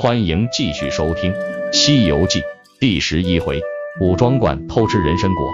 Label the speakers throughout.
Speaker 1: 欢迎继续收听《西游记》第十一回：武庄观偷吃人参果。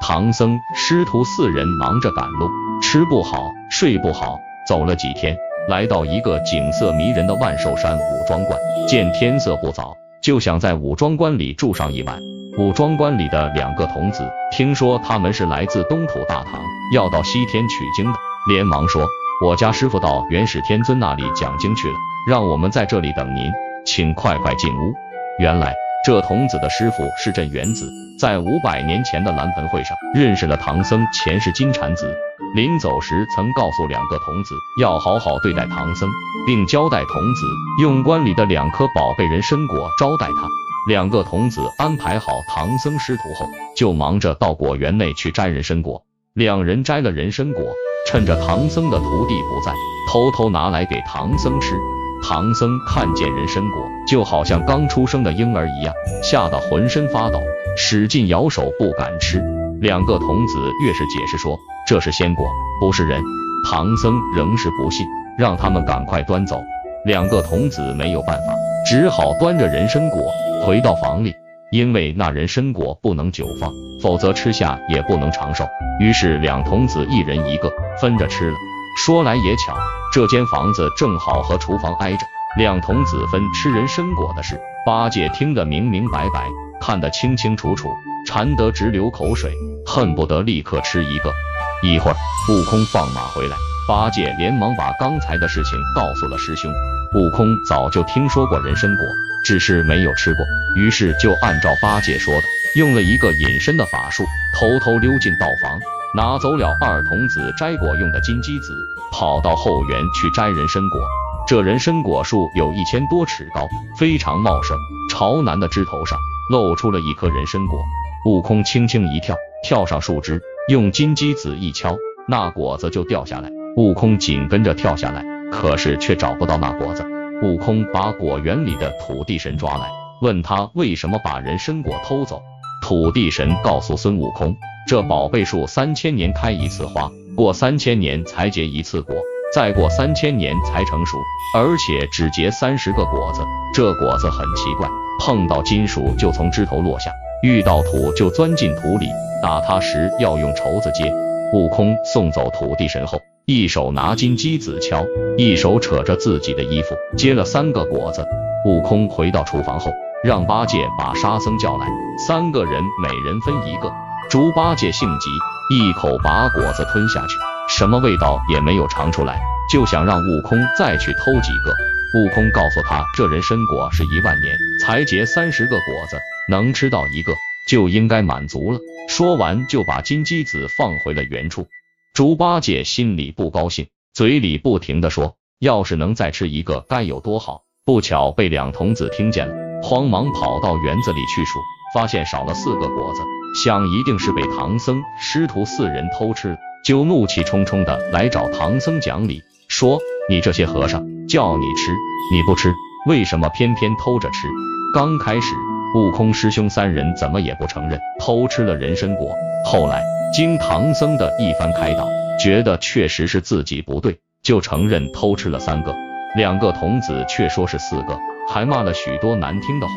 Speaker 1: 唐僧师徒四人忙着赶路，吃不好，睡不好，走了几天，来到一个景色迷人的万寿山武庄观。见天色不早，就想在武庄观里住上一晚。武庄观里的两个童子听说他们是来自东土大唐，要到西天取经的，连忙说。我家师傅到元始天尊那里讲经去了，让我们在这里等您，请快快进屋。原来这童子的师傅是镇元子，在五百年前的蓝盆会上认识了唐僧，前世金蝉子。临走时曾告诉两个童子要好好对待唐僧，并交代童子用观里的两颗宝贝人参果招待他。两个童子安排好唐僧师徒后，就忙着到果园内去摘人参果。两人摘了人参果。趁着唐僧的徒弟不在，偷偷拿来给唐僧吃。唐僧看见人参果，就好像刚出生的婴儿一样，吓得浑身发抖，使劲摇手不敢吃。两个童子越是解释说这是仙果，不是人，唐僧仍是不信，让他们赶快端走。两个童子没有办法，只好端着人参果回到房里。因为那人参果不能久放，否则吃下也不能长寿。于是两童子一人一个，分着吃了。说来也巧，这间房子正好和厨房挨着。两童子分吃人参果的事，八戒听得明明白白，看得清清楚楚，馋得直流口水，恨不得立刻吃一个。一会儿，悟空放马回来，八戒连忙把刚才的事情告诉了师兄。悟空早就听说过人参果。只是没有吃过，于是就按照八戒说的，用了一个隐身的法术，偷偷溜进道房，拿走了二童子摘果用的金鸡子，跑到后园去摘人参果。这人参果树有一千多尺高，非常茂盛，朝南的枝头上露出了一颗人参果。悟空轻轻一跳，跳上树枝，用金鸡子一敲，那果子就掉下来。悟空紧跟着跳下来，可是却找不到那果子。悟空把果园里的土地神抓来，问他为什么把人参果偷走。土地神告诉孙悟空，这宝贝树三千年开一次花，过三千年才结一次果，再过三千年才成熟，而且只结三十个果子。这果子很奇怪，碰到金属就从枝头落下，遇到土就钻进土里，打它时要用绸子接。悟空送走土地神后。一手拿金鸡子敲，一手扯着自己的衣服接了三个果子。悟空回到厨房后，让八戒把沙僧叫来，三个人每人分一个。猪八戒性急，一口把果子吞下去，什么味道也没有尝出来，就想让悟空再去偷几个。悟空告诉他，这人参果是一万年才结三十个果子，能吃到一个就应该满足了。说完，就把金鸡子放回了原处。猪八戒心里不高兴，嘴里不停的说：“要是能再吃一个，该有多好！”不巧被两童子听见了，慌忙跑到园子里去数，发现少了四个果子，想一定是被唐僧师徒四人偷吃了，就怒气冲冲的来找唐僧讲理，说：“你这些和尚，叫你吃你不吃，为什么偏偏偷着吃？”刚开始，悟空师兄三人怎么也不承认偷吃了人参果，后来。经唐僧的一番开导，觉得确实是自己不对，就承认偷吃了三个。两个童子却说是四个，还骂了许多难听的话。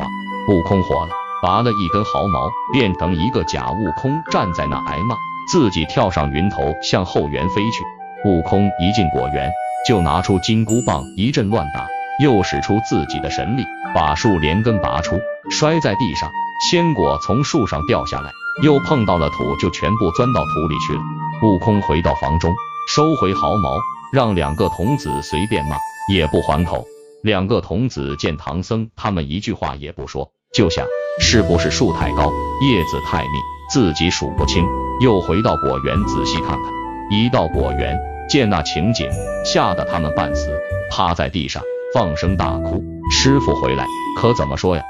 Speaker 1: 悟空火了，拔了一根毫毛，变成一个假悟空，站在那挨骂，自己跳上云头向后园飞去。悟空一进果园，就拿出金箍棒一阵乱打，又使出自己的神力，把树连根拔出，摔在地上，仙果从树上掉下来。又碰到了土，就全部钻到土里去了。悟空回到房中，收回毫毛，让两个童子随便骂，也不还口。两个童子见唐僧他们一句话也不说，就想是不是树太高，叶子太密，自己数不清。又回到果园仔细看看，一到果园，见那情景，吓得他们半死，趴在地上放声大哭。师傅回来，可怎么说呀？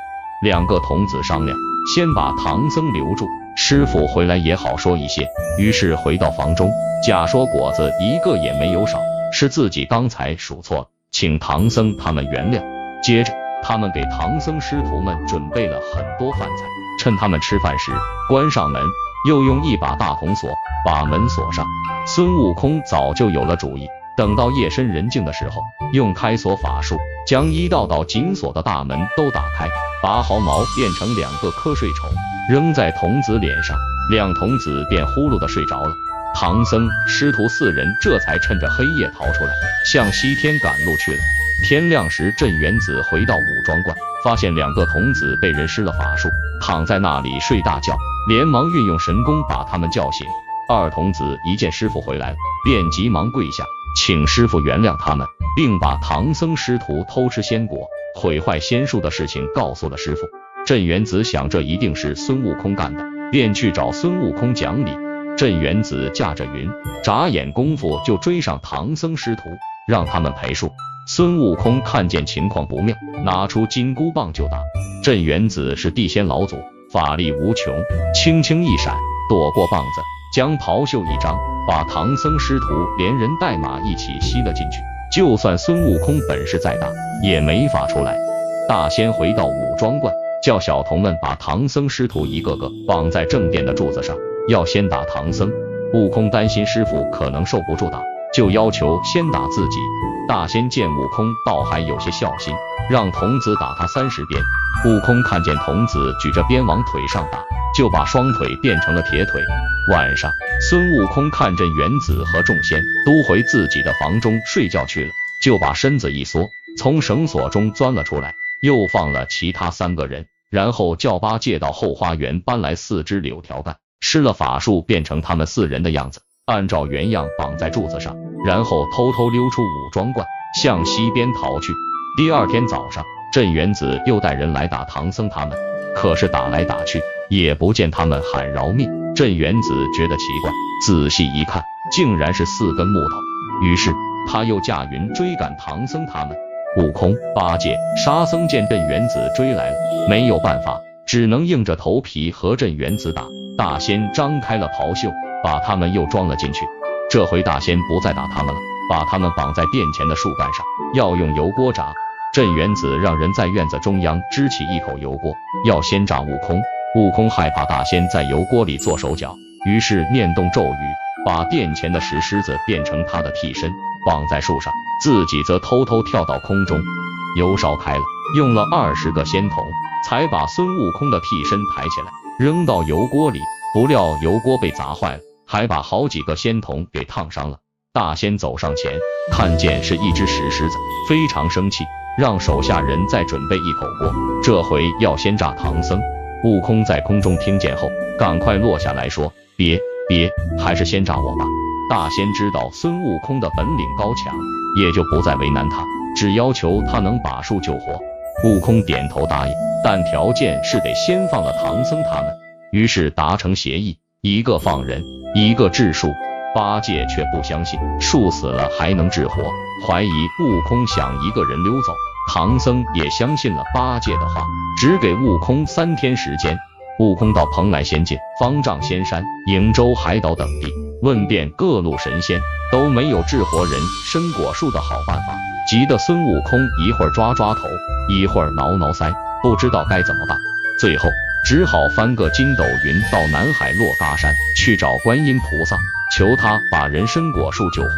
Speaker 1: 两个童子商量，先把唐僧留住。师傅回来也好说一些，于是回到房中，假说果子一个也没有少，是自己刚才数错了，请唐僧他们原谅。接着，他们给唐僧师徒们准备了很多饭菜，趁他们吃饭时关上门，又用一把大铜锁把门锁上。孙悟空早就有了主意，等到夜深人静的时候，用开锁法术将一道道紧锁的大门都打开，拔毫毛变成两个瞌睡虫，扔在童子脸上，两童子便呼噜的睡着了。唐僧师徒四人这才趁着黑夜逃出来，向西天赶路去了。天亮时，镇元子回到武装观，发现两个童子被人施了法术，躺在那里睡大觉，连忙运用神功把他们叫醒。二童子一见师傅回来，便急忙跪下，请师傅原谅他们，并把唐僧师徒偷吃仙果、毁坏仙术的事情告诉了师傅。镇元子想，这一定是孙悟空干的，便去找孙悟空讲理。镇元子驾着云，眨眼功夫就追上唐僧师徒，让他们赔数。孙悟空看见情况不妙，拿出金箍棒就打。镇元子是地仙老祖，法力无穷，轻轻一闪，躲过棒子，将袍袖一张，把唐僧师徒连人带马一起吸了进去。就算孙悟空本事再大，也没法出来。大仙回到武装观，叫小童们把唐僧师徒一个个绑在正殿的柱子上。要先打唐僧，悟空担心师傅可能受不住打，就要求先打自己。大仙见悟空倒还有些孝心，让童子打他三十鞭。悟空看见童子举着鞭往腿上打，就把双腿变成了铁腿。晚上，孙悟空看镇元子和众仙都回自己的房中睡觉去了，就把身子一缩，从绳索中钻了出来，又放了其他三个人，然后叫八戒到后花园搬来四只柳条干。施了法术，变成他们四人的样子，按照原样绑在柱子上，然后偷偷溜出武装观，向西边逃去。第二天早上，镇元子又带人来打唐僧他们，可是打来打去也不见他们喊饶命。镇元子觉得奇怪，仔细一看，竟然是四根木头。于是他又驾云追赶唐僧他们。悟空、八戒、沙僧见镇元子追来了，没有办法，只能硬着头皮和镇元子打。大仙张开了袍袖，把他们又装了进去。这回大仙不再打他们了，把他们绑在殿前的树干上，要用油锅炸。镇元子让人在院子中央支起一口油锅，要先炸悟空。悟空害怕大仙在油锅里做手脚，于是念动咒语，把殿前的石狮子变成他的替身，绑在树上，自己则偷偷跳到空中。油烧开了，用了二十个仙童，才把孙悟空的替身抬起来。扔到油锅里，不料油锅被砸坏了，还把好几个仙童给烫伤了。大仙走上前，看见是一只石狮子，非常生气，让手下人再准备一口锅，这回要先炸唐僧。悟空在空中听见后，赶快落下来说：“别别，还是先炸我吧。”大仙知道孙悟空的本领高强，也就不再为难他，只要求他能把树救活。悟空点头答应。但条件是得先放了唐僧他们，于是达成协议，一个放人，一个治树。八戒却不相信树死了还能治活，怀疑悟空想一个人溜走。唐僧也相信了八戒的话，只给悟空三天时间。悟空到蓬莱仙境、方丈仙山、瀛洲海岛等地，问遍各路神仙，都没有治活人参果树的好办法，急得孙悟空一会儿抓抓头，一会儿挠挠腮。不知道该怎么办，最后只好翻个筋斗云到南海珞珈山去找观音菩萨，求他把人参果树救活。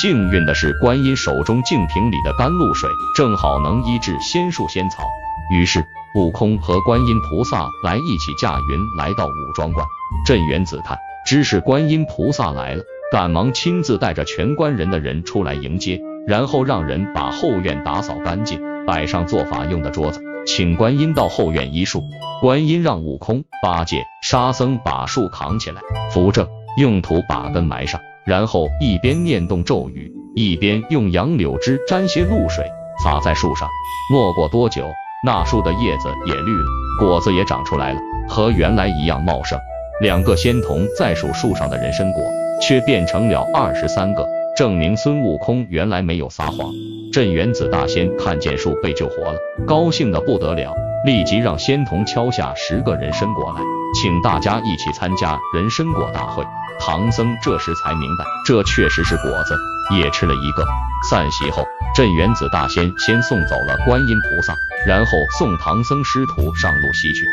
Speaker 1: 幸运的是，观音手中净瓶里的甘露水正好能医治仙树仙草。于是，悟空和观音菩萨来一起驾云来到武装观。镇元子看知是观音菩萨来了，赶忙亲自带着全观人的人出来迎接，然后让人把后院打扫干净，摆上做法用的桌子。请观音到后院医树，观音让悟空、八戒、沙僧把树扛起来，扶正，用土把根埋上，然后一边念动咒语，一边用杨柳枝沾些露水洒在树上。没过多久，那树的叶子也绿了，果子也长出来了，和原来一样茂盛。两个仙童在数树上的人参果，却变成了二十三个，证明孙悟空原来没有撒谎。镇元子大仙看见树被救活了，高兴的不得了，立即让仙童敲下十个人参果来，请大家一起参加人参果大会。唐僧这时才明白，这确实是果子，也吃了一个。散席后，镇元子大仙先送走了观音菩萨，然后送唐僧师徒上路西去。